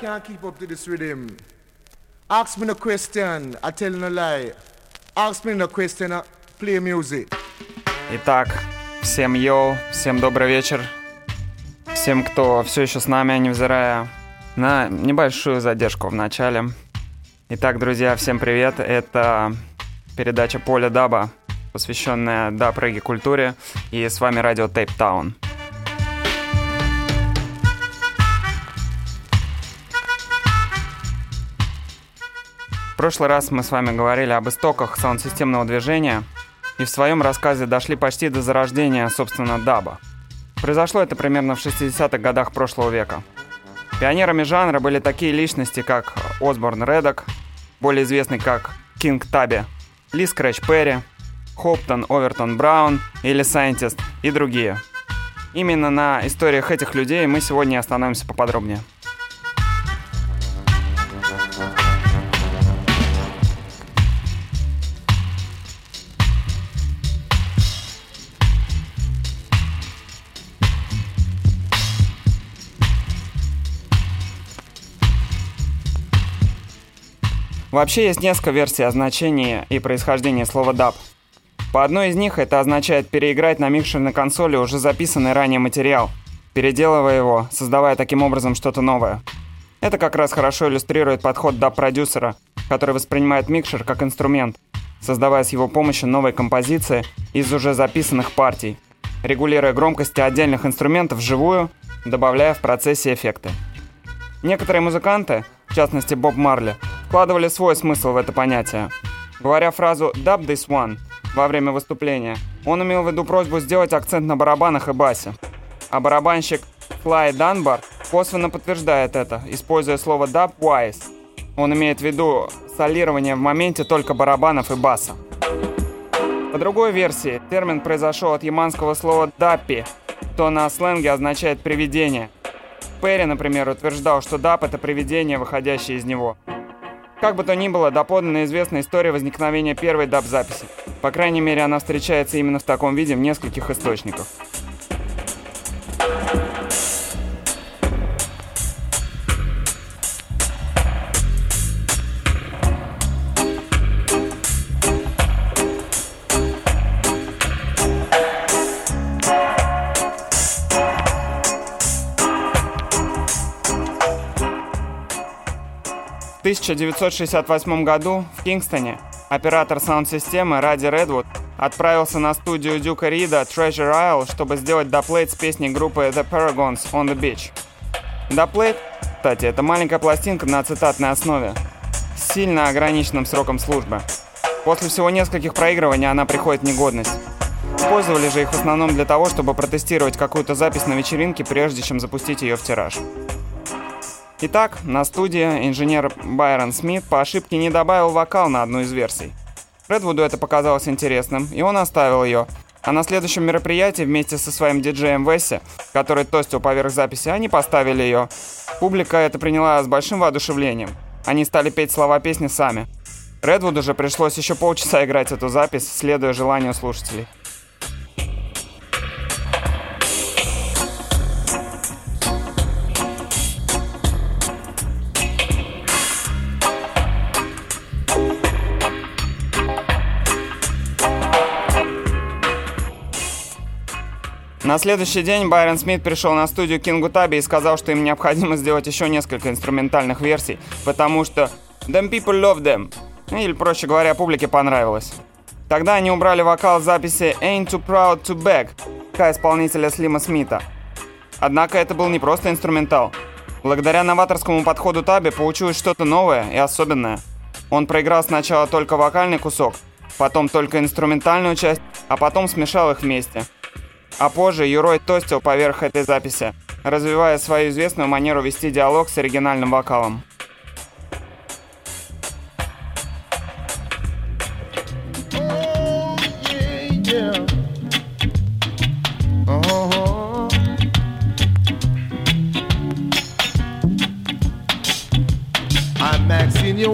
can't keep up to this rhythm. Ask me no question, I tell no lie. Ask me no question, I play music. Итак, всем йоу, всем добрый вечер. Всем, кто все еще с нами, невзирая на небольшую задержку в начале. Итак, друзья, всем привет. Это передача «Поле даба», посвященная даб регги культуре. И с вами радио Tape Town. Прошлый раз мы с вами говорили об истоках саунд-системного движения и в своем рассказе дошли почти до зарождения, собственно, даба. Произошло это примерно в 60-х годах прошлого века. Пионерами жанра были такие личности, как Осборн Редок, более известный как Кинг Таби, Ли Скрэч Перри, Хоптон Овертон Браун или Сайентист и другие. Именно на историях этих людей мы сегодня остановимся поподробнее. Вообще есть несколько версий о значении и происхождении слова «даб». По одной из них это означает переиграть на микшерной консоли уже записанный ранее материал, переделывая его, создавая таким образом что-то новое. Это как раз хорошо иллюстрирует подход даб-продюсера, который воспринимает микшер как инструмент, создавая с его помощью новые композиции из уже записанных партий, регулируя громкости отдельных инструментов вживую, добавляя в процессе эффекты. Некоторые музыканты, в частности Боб Марли, вкладывали свой смысл в это понятие. Говоря фразу «dub this one» во время выступления, он имел в виду просьбу сделать акцент на барабанах и басе. А барабанщик Флай Данбар косвенно подтверждает это, используя слово «dub wise». Он имеет в виду солирование в моменте только барабанов и баса. По другой версии, термин произошел от яманского слова «даппи», что на сленге означает «привидение». Перри, например, утверждал, что дап — это привидение, выходящее из него. Как бы то ни было, доподлинно известна история возникновения первой даб-записи. По крайней мере, она встречается именно в таком виде в нескольких источниках. 1968 году в Кингстоне оператор саунд-системы Ради Редвуд отправился на студию Дюка Рида Treasure Isle, чтобы сделать доплейт с песней группы The Paragons on the Beach. Доплейт, кстати, это маленькая пластинка на цитатной основе с сильно ограниченным сроком службы. После всего нескольких проигрываний она приходит в негодность. Использовали же их в основном для того, чтобы протестировать какую-то запись на вечеринке, прежде чем запустить ее в тираж. Итак, на студии инженер Байрон Смит по ошибке не добавил вокал на одну из версий. Редвуду это показалось интересным, и он оставил ее. А на следующем мероприятии вместе со своим диджеем Весси, который тостил поверх записи, они поставили ее. Публика это приняла с большим воодушевлением. Они стали петь слова песни сами. Редвуду же пришлось еще полчаса играть эту запись, следуя желанию слушателей. На следующий день Байрон Смит пришел на студию Кингу Таби и сказал, что им необходимо сделать еще несколько инструментальных версий, потому что «them people love them», или, проще говоря, публике понравилось. Тогда они убрали вокал записи «Ain't too proud to beg» исполнителя Слима Смита. Однако это был не просто инструментал. Благодаря новаторскому подходу Таби получилось что-то новое и особенное. Он проиграл сначала только вокальный кусок, потом только инструментальную часть, а потом смешал их вместе – а позже Юрой тостил поверх этой записи, развивая свою известную манеру вести диалог с оригинальным вокалом.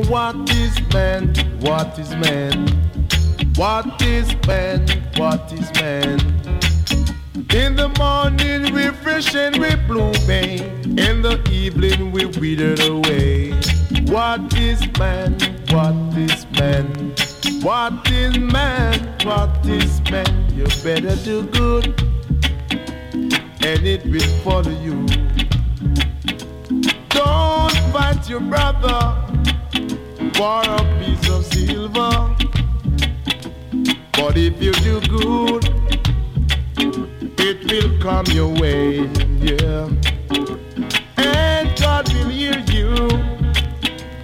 What is man, what is man, what is man, what is man. In the morning we fresh and we blooming. In the evening we withered away. What is man? What is man? What is man? What is man? You better do good, and it will follow you. Don't fight your brother for a piece of silver. But if you do good, it will come your way, yeah. And God will hear you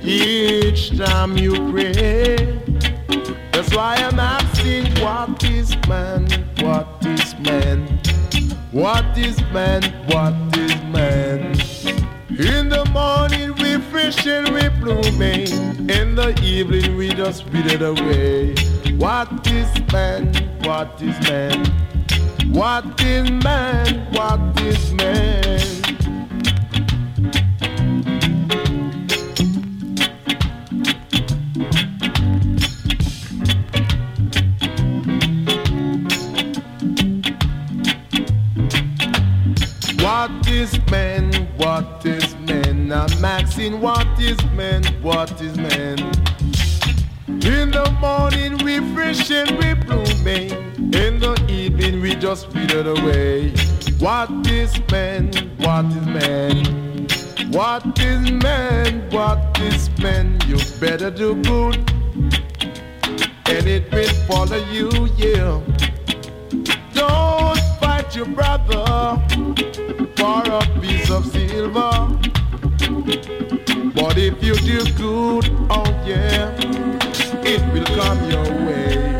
each time you pray. That's why I'm asking, what is man? What is man? What is man? What is man? In the morning we fresh and we blooming. In the evening we just beat away. What is man? What is man? What is man? What is man? What is man? What is man? I'm what is man? What is man? In the morning we fresh and we blooming. In the just fade it away. What is man? What is man? What is man? What is man? You better do good, and it will follow you, yeah. Don't fight your brother for a piece of silver. But if you do good, oh yeah, it will come your way.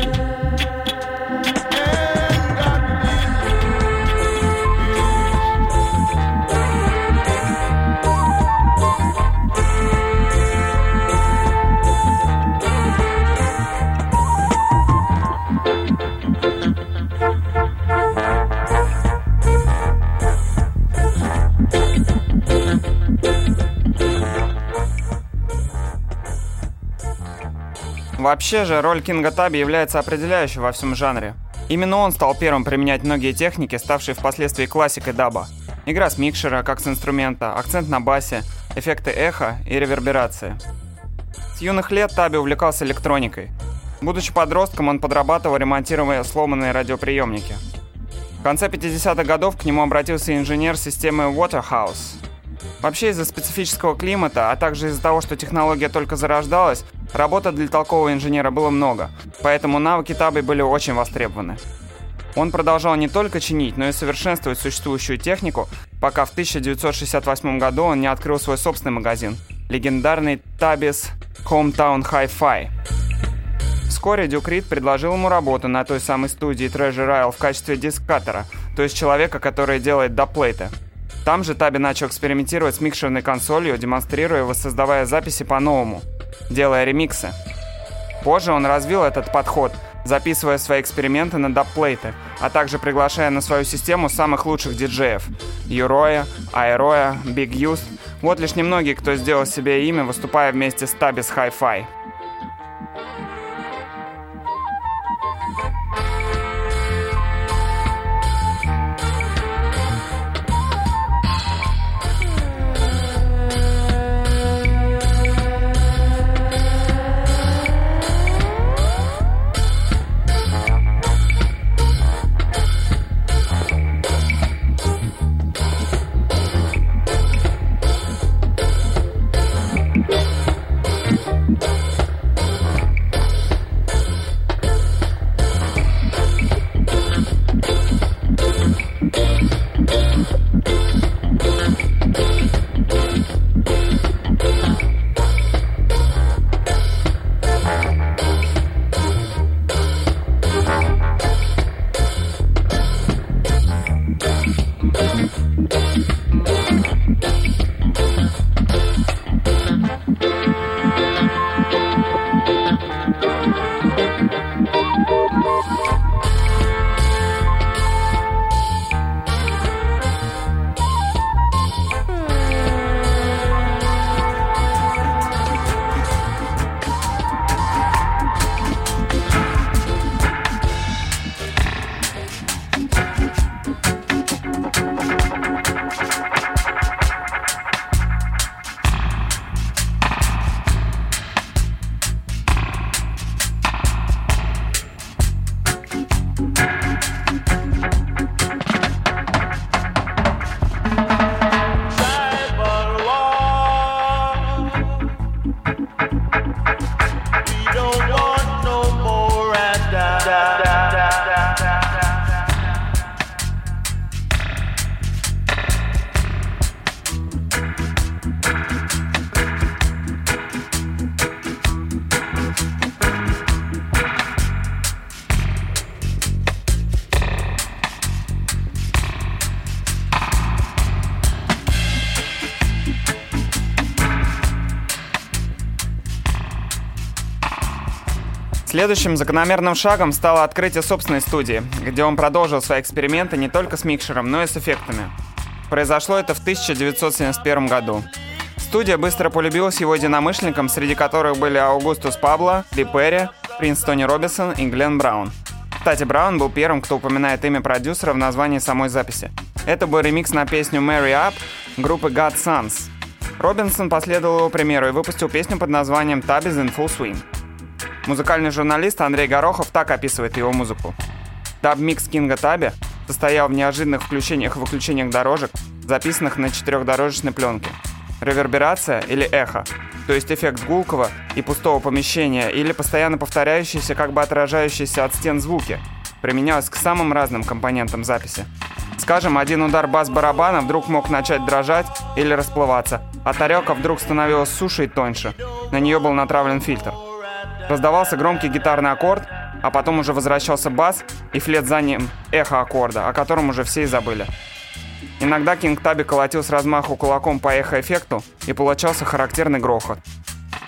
Вообще же, роль Кинга Таби является определяющей во всем жанре. Именно он стал первым применять многие техники, ставшие впоследствии классикой даба. Игра с микшера, как с инструмента, акцент на басе, эффекты эха и реверберации. С юных лет Таби увлекался электроникой. Будучи подростком, он подрабатывал, ремонтируя сломанные радиоприемники. В конце 50-х годов к нему обратился инженер системы Waterhouse. Вообще из-за специфического климата, а также из-за того, что технология только зарождалась, работы для толкового инженера было много, поэтому навыки Таби были очень востребованы. Он продолжал не только чинить, но и совершенствовать существующую технику, пока в 1968 году он не открыл свой собственный магазин, легендарный Tabis Hometown Hi-Fi. Вскоре Дюк предложил ему работу на той самой студии Treasure Isle в качестве дискатора, то есть человека, который делает доплейты. Там же Таби начал экспериментировать с микшерной консолью, демонстрируя и воссоздавая записи по-новому, делая ремиксы. Позже он развил этот подход, записывая свои эксперименты на дабплейты, а также приглашая на свою систему самых лучших диджеев – Юроя, Аэроя, Биг Юст. Вот лишь немногие, кто сделал себе имя, выступая вместе с Табис Hi-Fi. Следующим закономерным шагом стало открытие собственной студии, где он продолжил свои эксперименты не только с микшером, но и с эффектами. Произошло это в 1971 году. Студия быстро полюбилась его единомышленникам, среди которых были Аугустус Пабло, Ли Перри, Принц Тони Робинсон и Глен Браун. Кстати, Браун был первым, кто упоминает имя продюсера в названии самой записи. Это был ремикс на песню «Marry Up» группы God Sons. Робинсон последовал его примеру и выпустил песню под названием «Tabbies in Full Swing». Музыкальный журналист Андрей Горохов так описывает его музыку. Даб-микс Кинга Таби состоял в неожиданных включениях и выключениях дорожек, записанных на четырехдорожечной пленке. Реверберация или эхо, то есть эффект гулкого и пустого помещения или постоянно повторяющиеся, как бы отражающиеся от стен звуки, применялась к самым разным компонентам записи. Скажем, один удар бас-барабана вдруг мог начать дрожать или расплываться, а тарелка вдруг становилась суше и тоньше. На нее был натравлен фильтр. Раздавался громкий гитарный аккорд, а потом уже возвращался бас и вслед за ним эхо аккорда, о котором уже все и забыли. Иногда Кинг Таби колотил с размаху кулаком по эхо-эффекту и получался характерный грохот.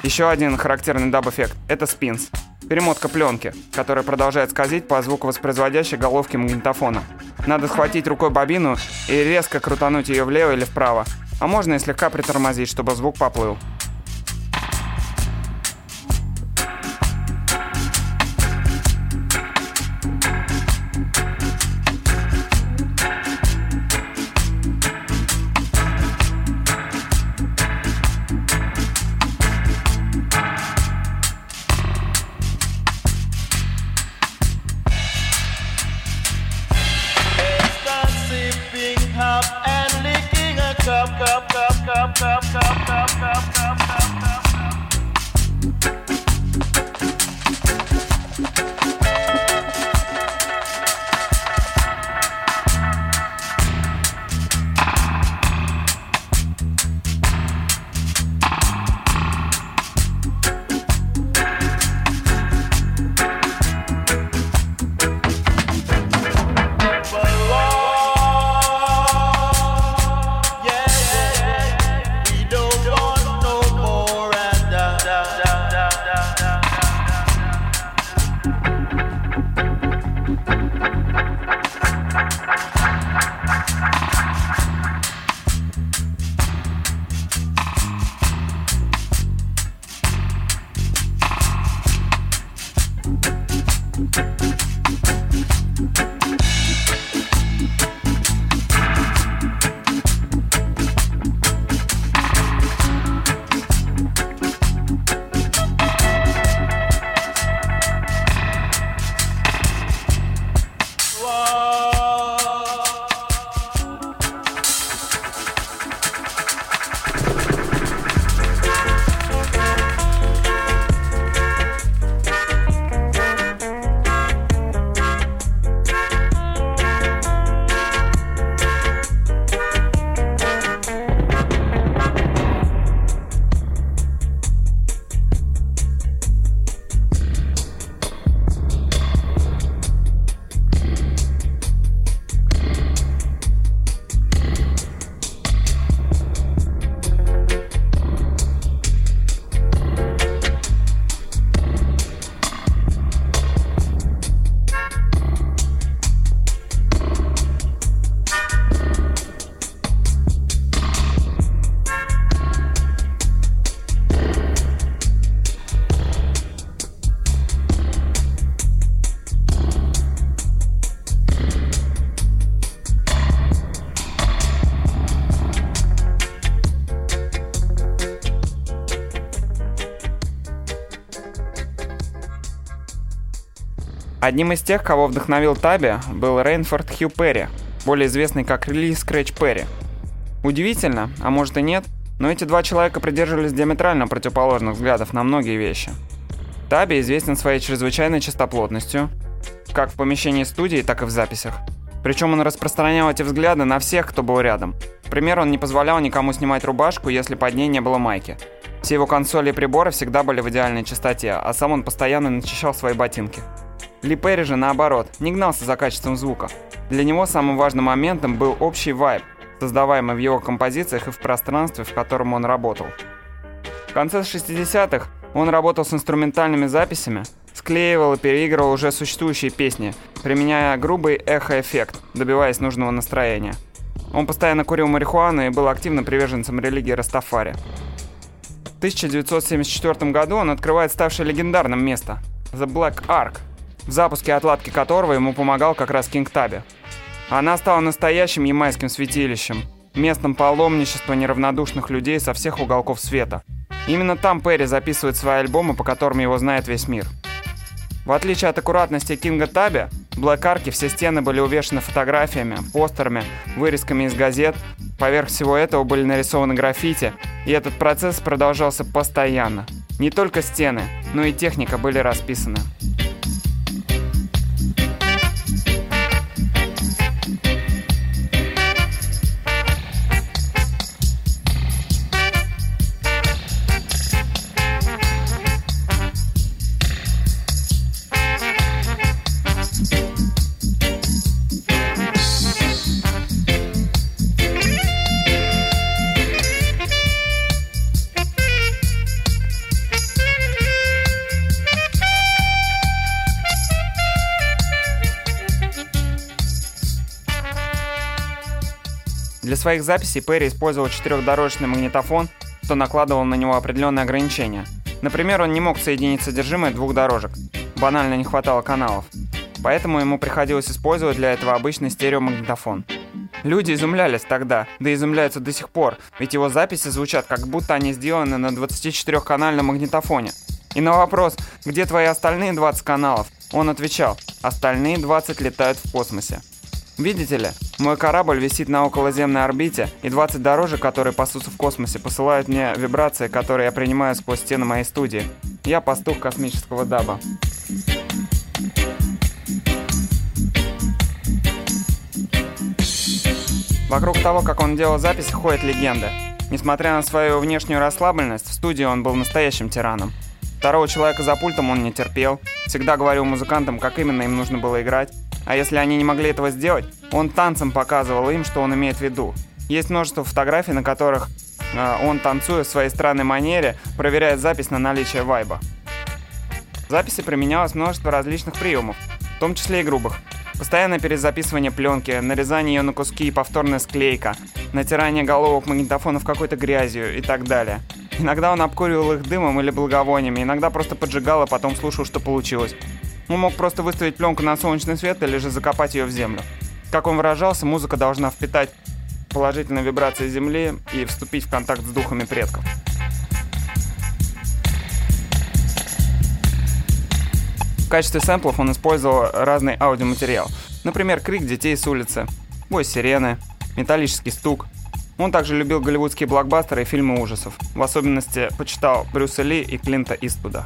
Еще один характерный даб-эффект — это spins. Перемотка пленки, которая продолжает скользить по звуковоспроизводящей головке магнитофона. Надо схватить рукой бобину и резко крутануть ее влево или вправо, а можно и слегка притормозить, чтобы звук поплыл. Одним из тех, кого вдохновил Таби, был Рейнфорд Хью Перри, более известный как Релиз Скретч Перри. Удивительно, а может и нет, но эти два человека придерживались диаметрально противоположных взглядов на многие вещи. Таби известен своей чрезвычайной чистоплотностью, как в помещении студии, так и в записях. Причем он распространял эти взгляды на всех, кто был рядом. Например, он не позволял никому снимать рубашку, если под ней не было майки. Все его консоли и приборы всегда были в идеальной чистоте, а сам он постоянно начищал свои ботинки. Ли Перри же, наоборот, не гнался за качеством звука. Для него самым важным моментом был общий вайб, создаваемый в его композициях и в пространстве, в котором он работал. В конце 60-х он работал с инструментальными записями, склеивал и переигрывал уже существующие песни, применяя грубый эхо-эффект, добиваясь нужного настроения. Он постоянно курил марихуану и был активно приверженцем религии Растафари. В 1974 году он открывает ставшее легендарным место – The Black Ark, в запуске отладки которого ему помогал как раз Кинг Таби. Она стала настоящим ямайским святилищем, местом паломничества неравнодушных людей со всех уголков света. Именно там Перри записывает свои альбомы, по которым его знает весь мир. В отличие от аккуратности Кинга Таби, в Блэк Арке все стены были увешаны фотографиями, постерами, вырезками из газет. Поверх всего этого были нарисованы граффити, и этот процесс продолжался постоянно. Не только стены, но и техника были расписаны. Своих записей Перри использовал четырехдорожный магнитофон, что накладывал на него определенные ограничения. Например, он не мог соединить содержимое двух дорожек. Банально не хватало каналов. Поэтому ему приходилось использовать для этого обычный стереомагнитофон. Люди изумлялись тогда, да изумляются до сих пор, ведь его записи звучат, как будто они сделаны на 24-канальном магнитофоне. И на вопрос, где твои остальные 20 каналов, он отвечал, остальные 20 летают в космосе. Видите ли, мой корабль висит на околоземной орбите, и 20 дорожек, которые пасутся в космосе, посылают мне вибрации, которые я принимаю сквозь стены моей студии. Я пастух космического даба. Вокруг того, как он делал записи, ходят легенды. Несмотря на свою внешнюю расслабленность, в студии он был настоящим тираном. Второго человека за пультом он не терпел, всегда говорил музыкантам, как именно им нужно было играть, а если они не могли этого сделать, он танцем показывал им, что он имеет в виду. Есть множество фотографий, на которых э, он, танцуя в своей странной манере, проверяет запись на наличие вайба. В записи применялось множество различных приемов, в том числе и грубых. Постоянное перезаписывание пленки, нарезание ее на куски и повторная склейка, натирание головок магнитофонов какой-то грязью и так далее. Иногда он обкуривал их дымом или благовониями, иногда просто поджигал, а потом слушал, что получилось. Он мог просто выставить пленку на солнечный свет или же закопать ее в землю. Как он выражался, музыка должна впитать положительные вибрации Земли и вступить в контакт с духами предков. В качестве сэмплов он использовал разный аудиоматериал. Например, крик детей с улицы, бой сирены, металлический стук. Он также любил голливудские блокбастеры и фильмы ужасов. В особенности почитал Брюса Ли и Клинта Иствуда.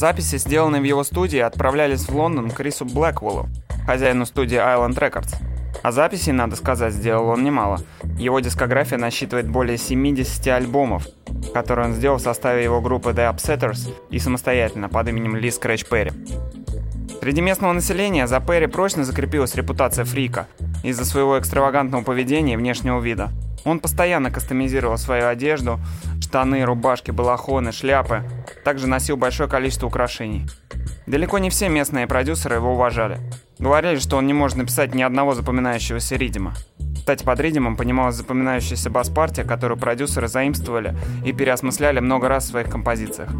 Записи, сделанные в его студии, отправлялись в Лондон Крису Блэквеллу. хозяину студии Island Records. А записей, надо сказать, сделал он немало. Его дискография насчитывает более 70 альбомов, которые он сделал в составе его группы The Upsetters и самостоятельно под именем Ли Скрэч Перри. Среди местного населения за Перри прочно закрепилась репутация фрика из-за своего экстравагантного поведения и внешнего вида. Он постоянно кастомизировал свою одежду, штаны, рубашки, балахоны, шляпы. Также носил большое количество украшений. Далеко не все местные продюсеры его уважали. Говорили, что он не может написать ни одного запоминающегося ридима. Кстати, под ридимом понималась запоминающаяся бас-партия, которую продюсеры заимствовали и переосмысляли много раз в своих композициях.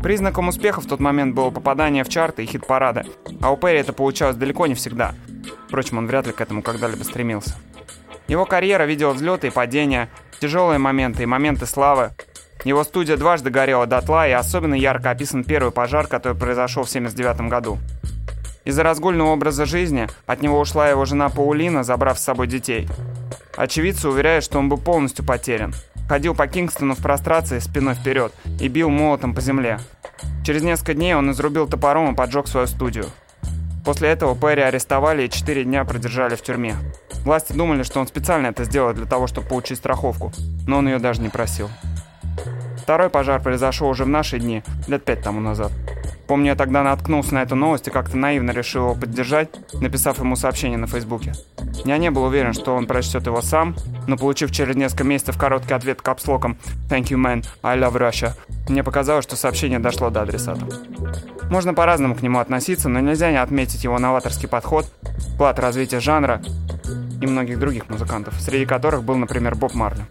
Признаком успеха в тот момент было попадание в чарты и хит-парады, а у Перри это получалось далеко не всегда. Впрочем, он вряд ли к этому когда-либо стремился. Его карьера видела взлеты и падения, тяжелые моменты и моменты славы. Его студия дважды горела дотла, и особенно ярко описан первый пожар, который произошел в 1979 году. Из-за разгульного образа жизни от него ушла его жена Паулина, забрав с собой детей. Очевидцы уверяют, что он был полностью потерян. Ходил по Кингстону в прострации спиной вперед и бил молотом по земле. Через несколько дней он изрубил топором и поджег свою студию. После этого Перри арестовали и четыре дня продержали в тюрьме. Власти думали, что он специально это сделал для того, чтобы получить страховку, но он ее даже не просил. Второй пожар произошел уже в наши дни, лет пять тому назад. Помню, я тогда наткнулся на эту новость и как-то наивно решил его поддержать, написав ему сообщение на Фейсбуке. Я не был уверен, что он прочтет его сам, но получив через несколько месяцев короткий ответ капслоком «Thank you, man, I love Russia», мне показалось, что сообщение дошло до адресата. Можно по-разному к нему относиться, но нельзя не отметить его новаторский подход, вклад развития жанра и многих других музыкантов, среди которых был, например, Боб Марли.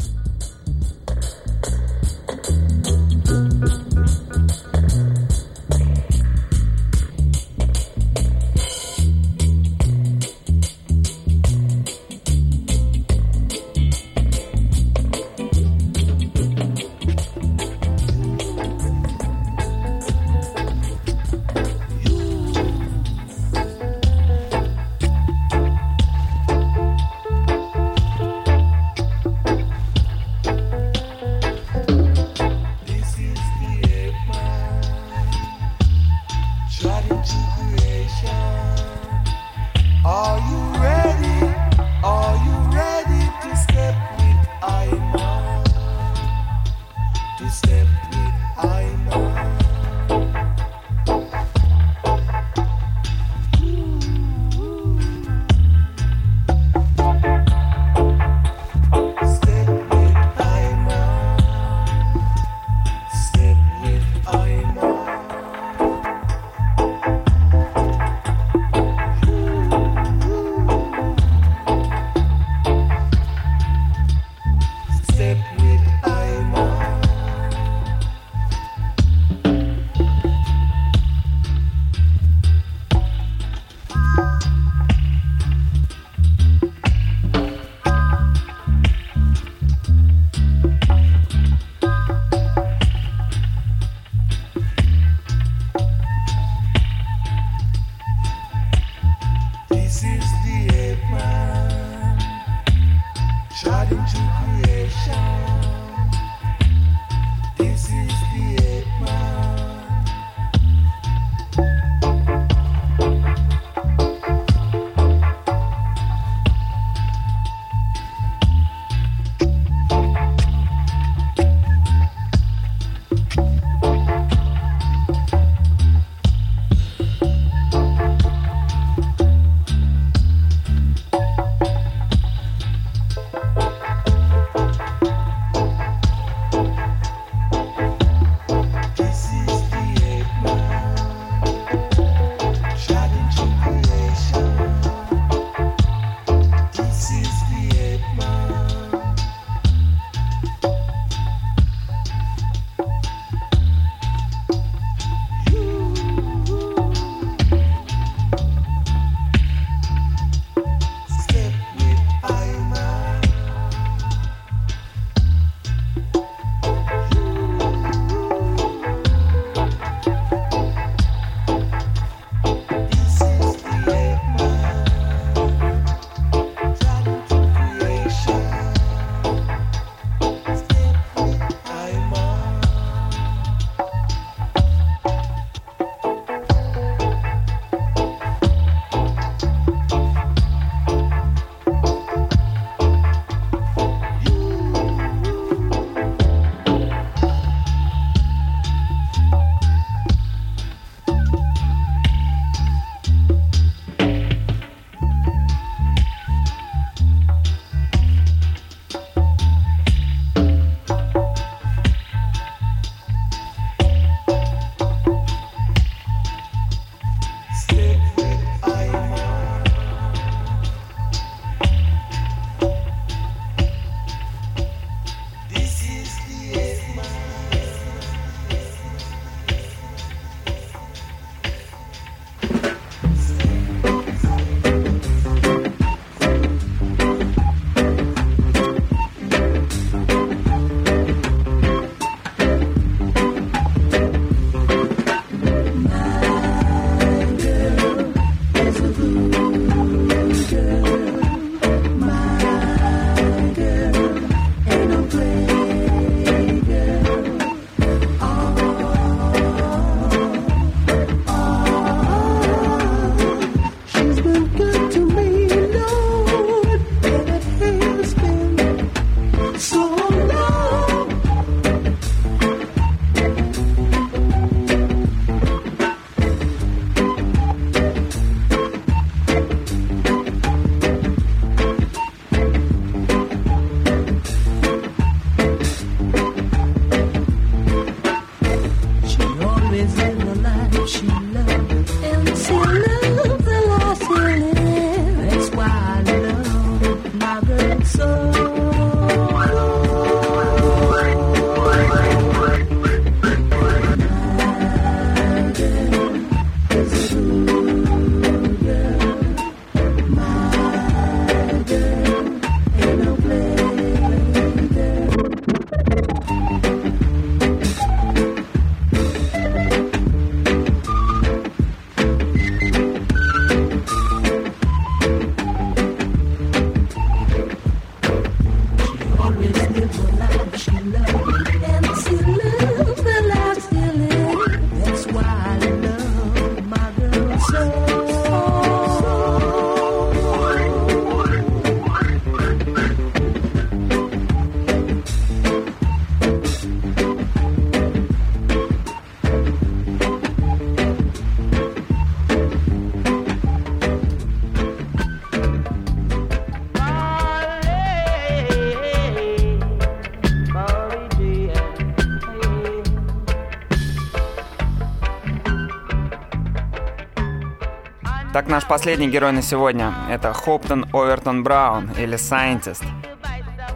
Наш последний герой на сегодня — это Хоптон Овертон Браун, или Scientist.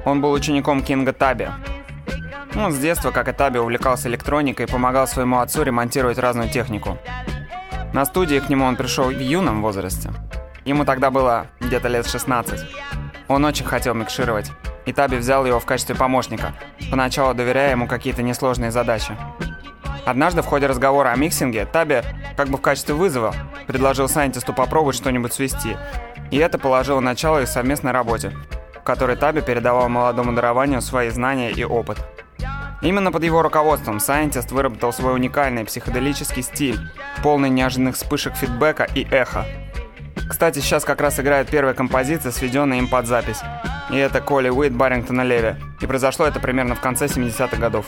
Он был учеником Кинга Таби. Он с детства, как и Таби, увлекался электроникой и помогал своему отцу ремонтировать разную технику. На студии к нему он пришел в юном возрасте. Ему тогда было где-то лет 16. Он очень хотел микшировать, и Таби взял его в качестве помощника, поначалу доверяя ему какие-то несложные задачи. Однажды в ходе разговора о миксинге Таби, как бы в качестве вызова, предложил сайентисту попробовать что-нибудь свести, и это положило начало их совместной работе, в которой Таби передавал молодому дарованию свои знания и опыт. Именно под его руководством Scientist выработал свой уникальный психоделический стиль, полный неожиданных вспышек фидбэка и эха. Кстати, сейчас как раз играет первая композиция, сведенная им под запись. И это Коли Уит Баррингтона Леви. И произошло это примерно в конце 70-х годов.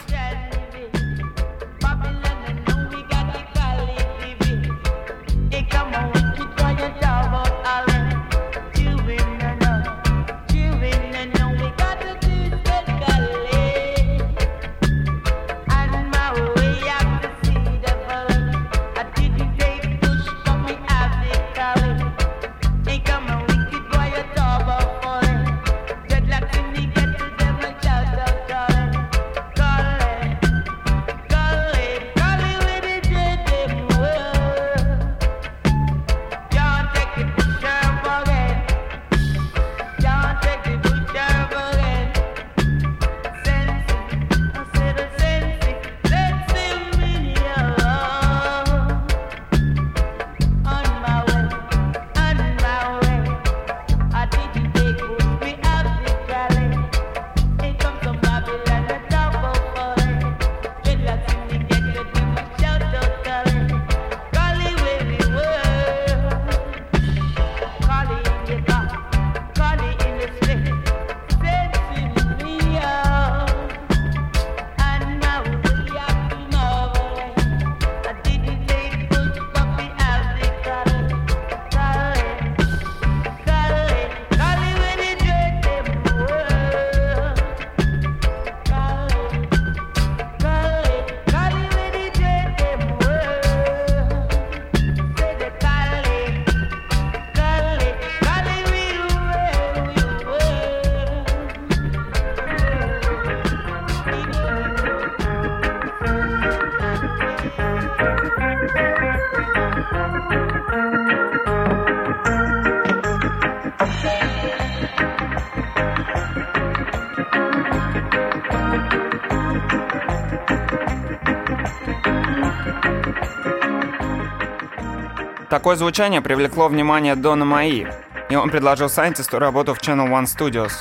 Такое звучание привлекло внимание Дона Маи, и он предложил сайентисту работу в Channel One Studios.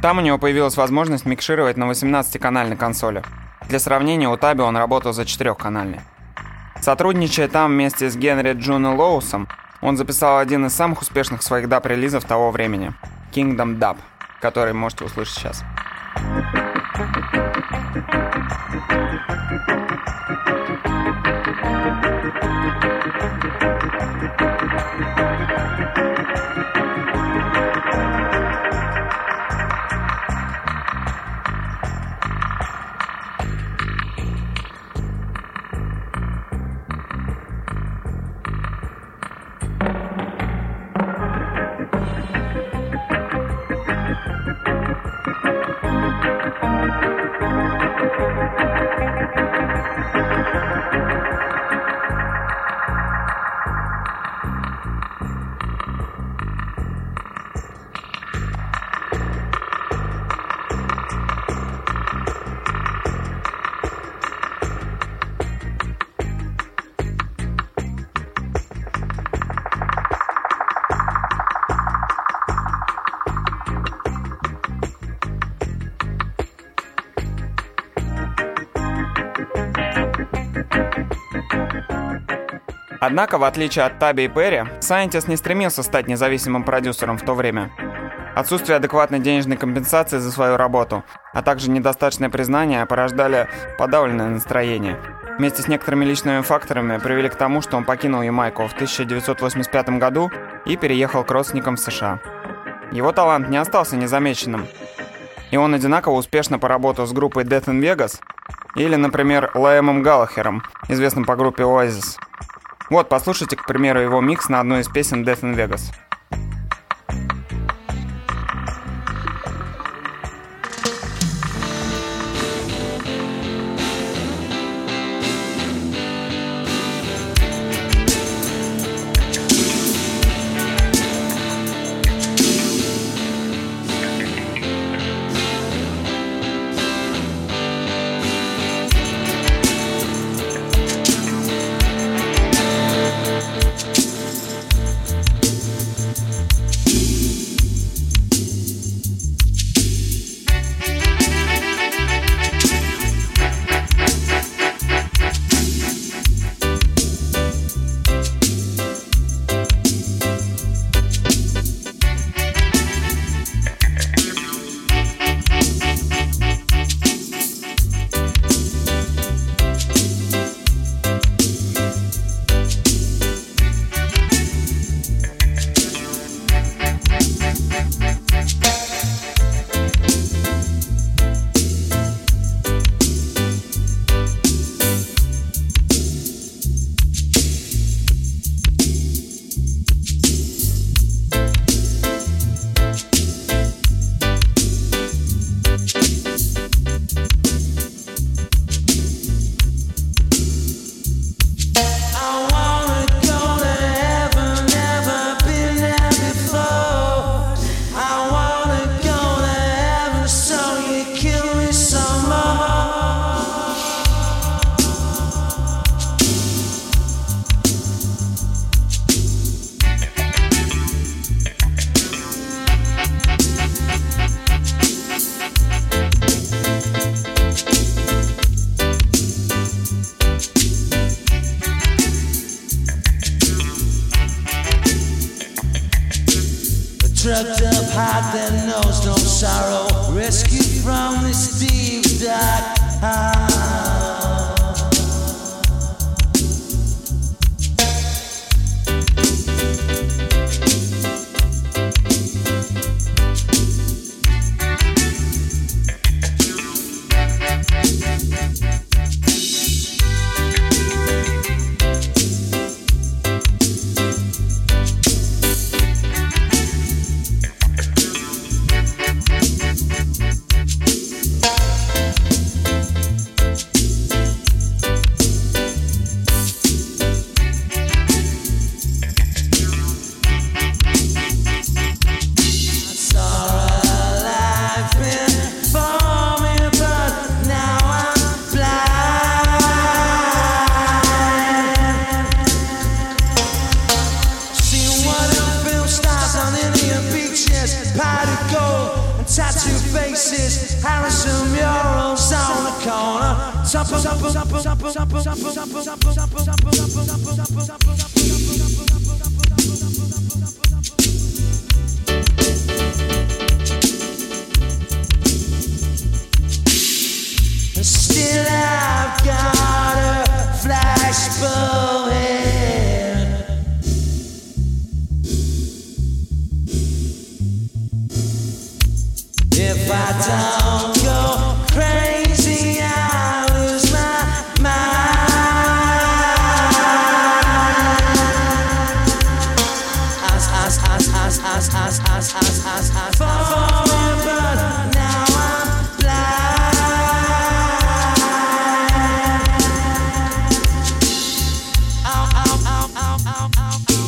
Там у него появилась возможность микшировать на 18-канальной консоли. Для сравнения, у Таби он работал за 4-канальной. Сотрудничая там вместе с Генри Джунджо Лоусом, он записал один из самых успешных своих даб-релизов того времени — Kingdom Dub, который можете услышать сейчас. thank you. Однако, в отличие от Таби и Перри, Scientist не стремился стать независимым продюсером в то время. Отсутствие адекватной денежной компенсации за свою работу, а также недостаточное признание порождали подавленное настроение. Вместе с некоторыми личными факторами привели к тому, что он покинул Ямайку в 1985 году и переехал к родственникам в США. Его талант не остался незамеченным, и он одинаково успешно поработал с группой Death in Vegas Или, например, Лаэмом Галлахером, известным по группе Oasis. Вот, послушайте, к примеру, его микс на одну из песен Death in Vegas. Trapped up, hot, that knows no sorrow. Rescued from this deep dark. Ah. out, out, out.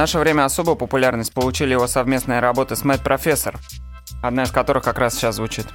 Наше время особую популярность получили его совместные работы с Мэтт Профессор, одна из которых как раз сейчас звучит.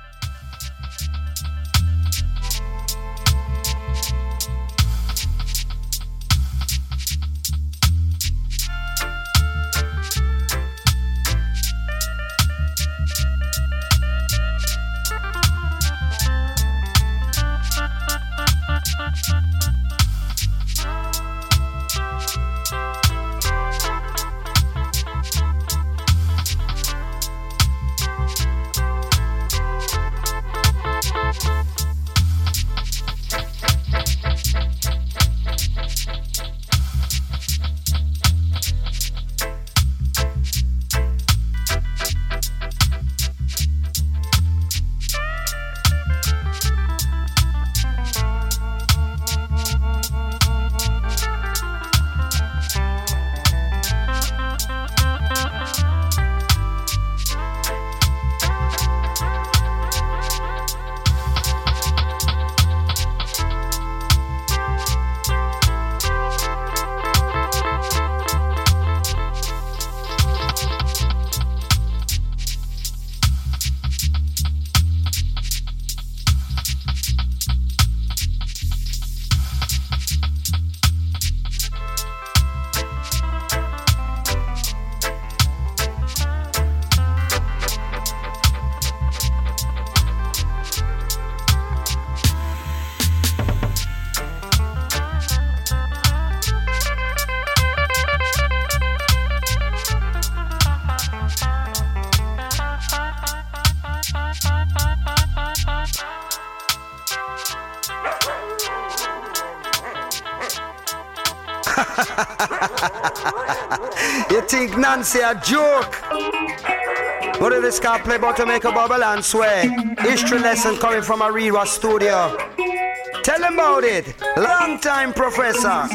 Nancy a joke? What did this guy play about to make a bubble and sway? History lesson coming from a real studio. Tell him about it. Long time professor.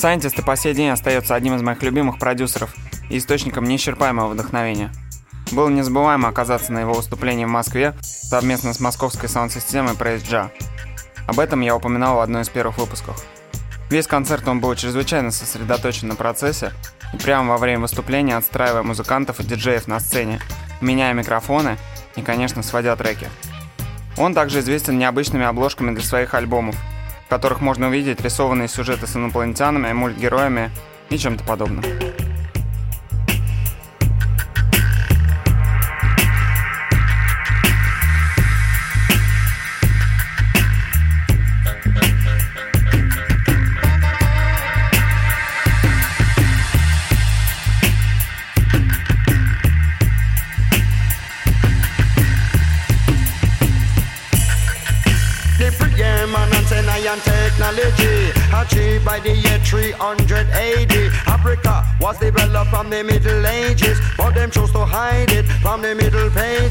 Сайентист и по сей день остается одним из моих любимых продюсеров и источником неисчерпаемого вдохновения. Было незабываемо оказаться на его выступлении в Москве совместно с московской саунд-системой Praise Об этом я упоминал в одной из первых выпусков. Весь концерт он был чрезвычайно сосредоточен на процессе и прямо во время выступления отстраивая музыкантов и диджеев на сцене, меняя микрофоны и, конечно, сводя треки. Он также известен необычными обложками для своих альбомов, в которых можно увидеть рисованные сюжеты с инопланетянами, мультгероями и чем-то подобным. The Middle Ages, but them chose to hide it from the Middle Pages.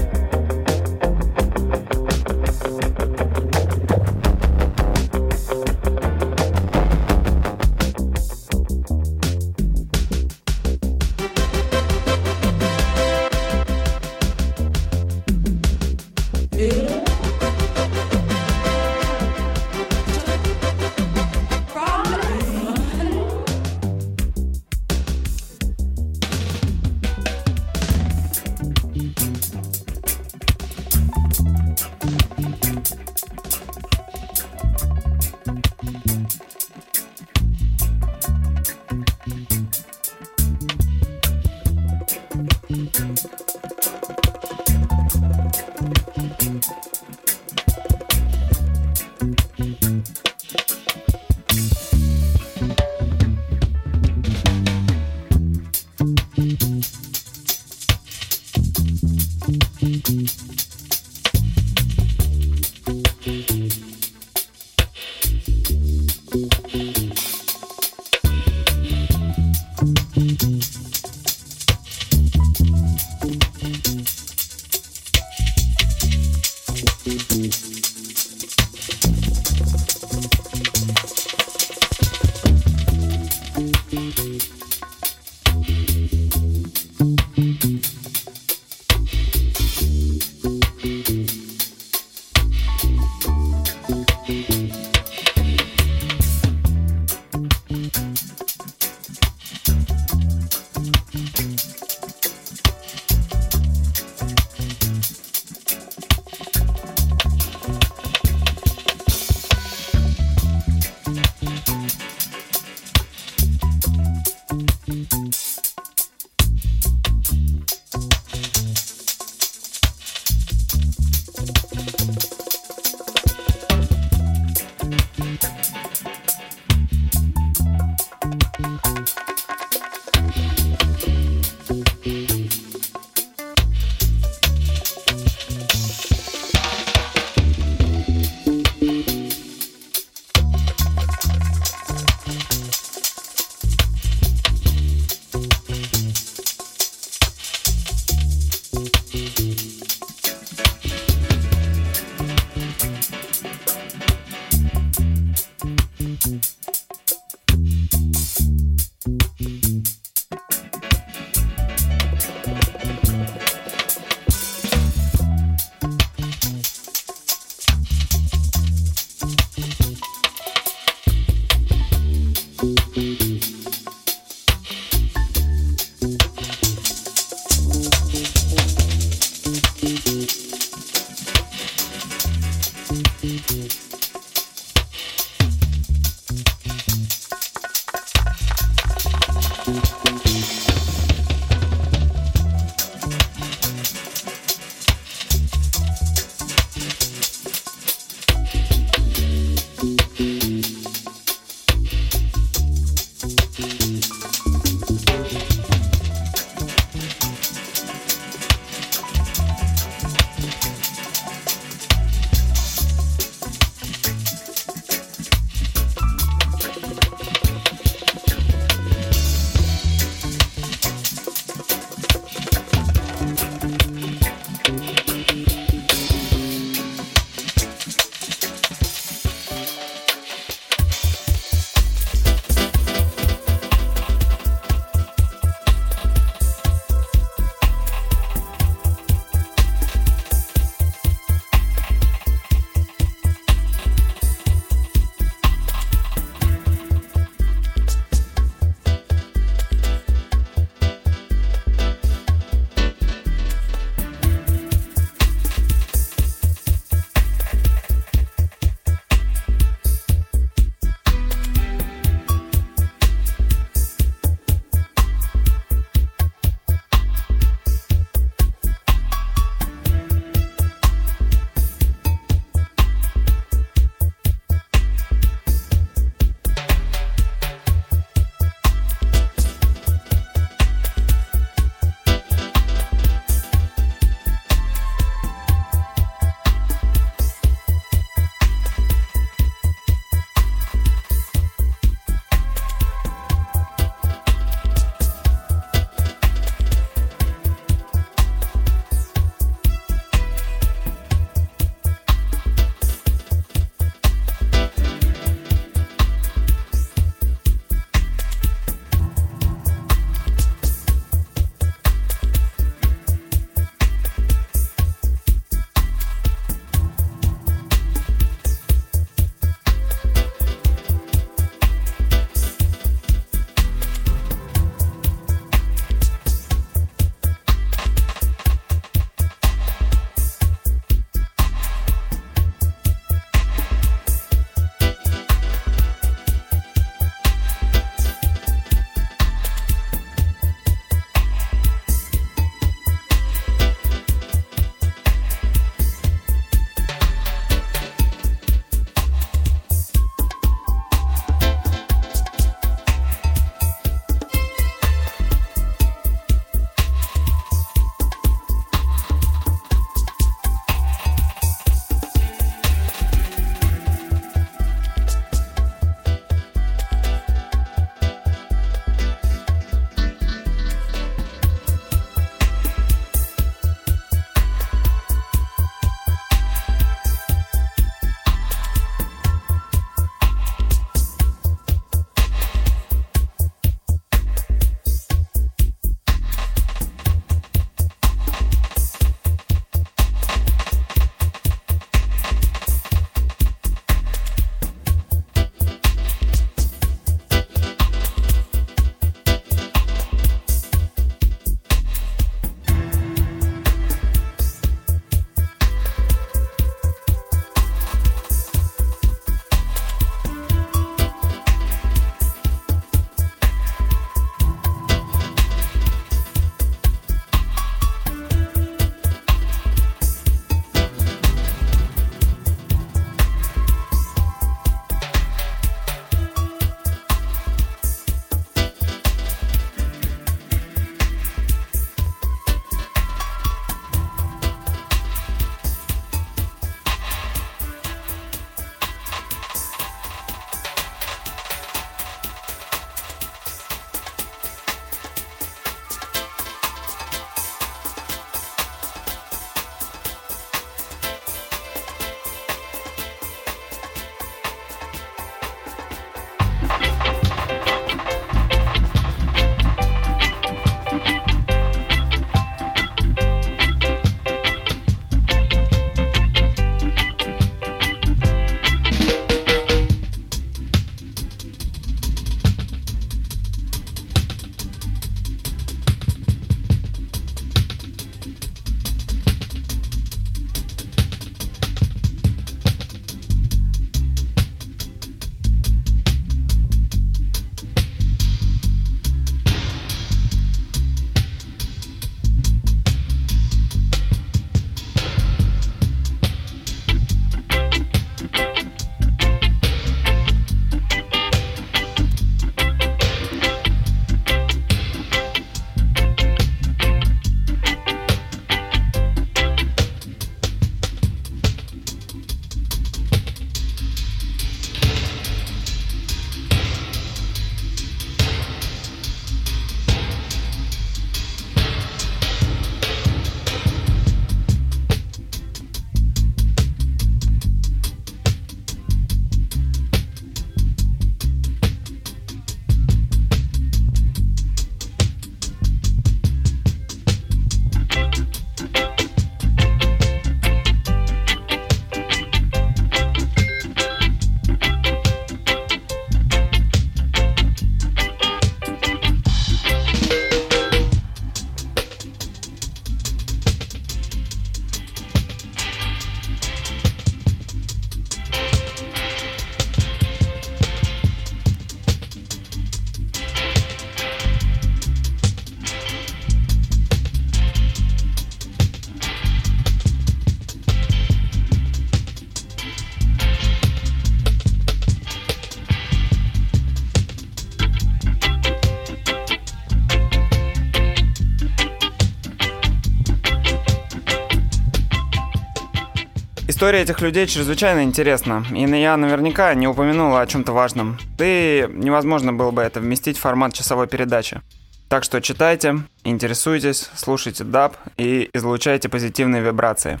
История этих людей чрезвычайно интересна, и я наверняка не упомянула о чем-то важном. Ты невозможно было бы это вместить в формат часовой передачи. Так что читайте, интересуйтесь, слушайте даб и излучайте позитивные вибрации.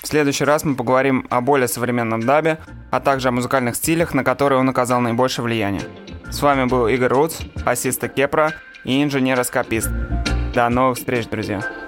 В следующий раз мы поговорим о более современном дабе, а также о музыкальных стилях, на которые он оказал наибольшее влияние. С вами был Игорь Рутс, ассиста Кепра и инженер-эскапист. До новых встреч, друзья!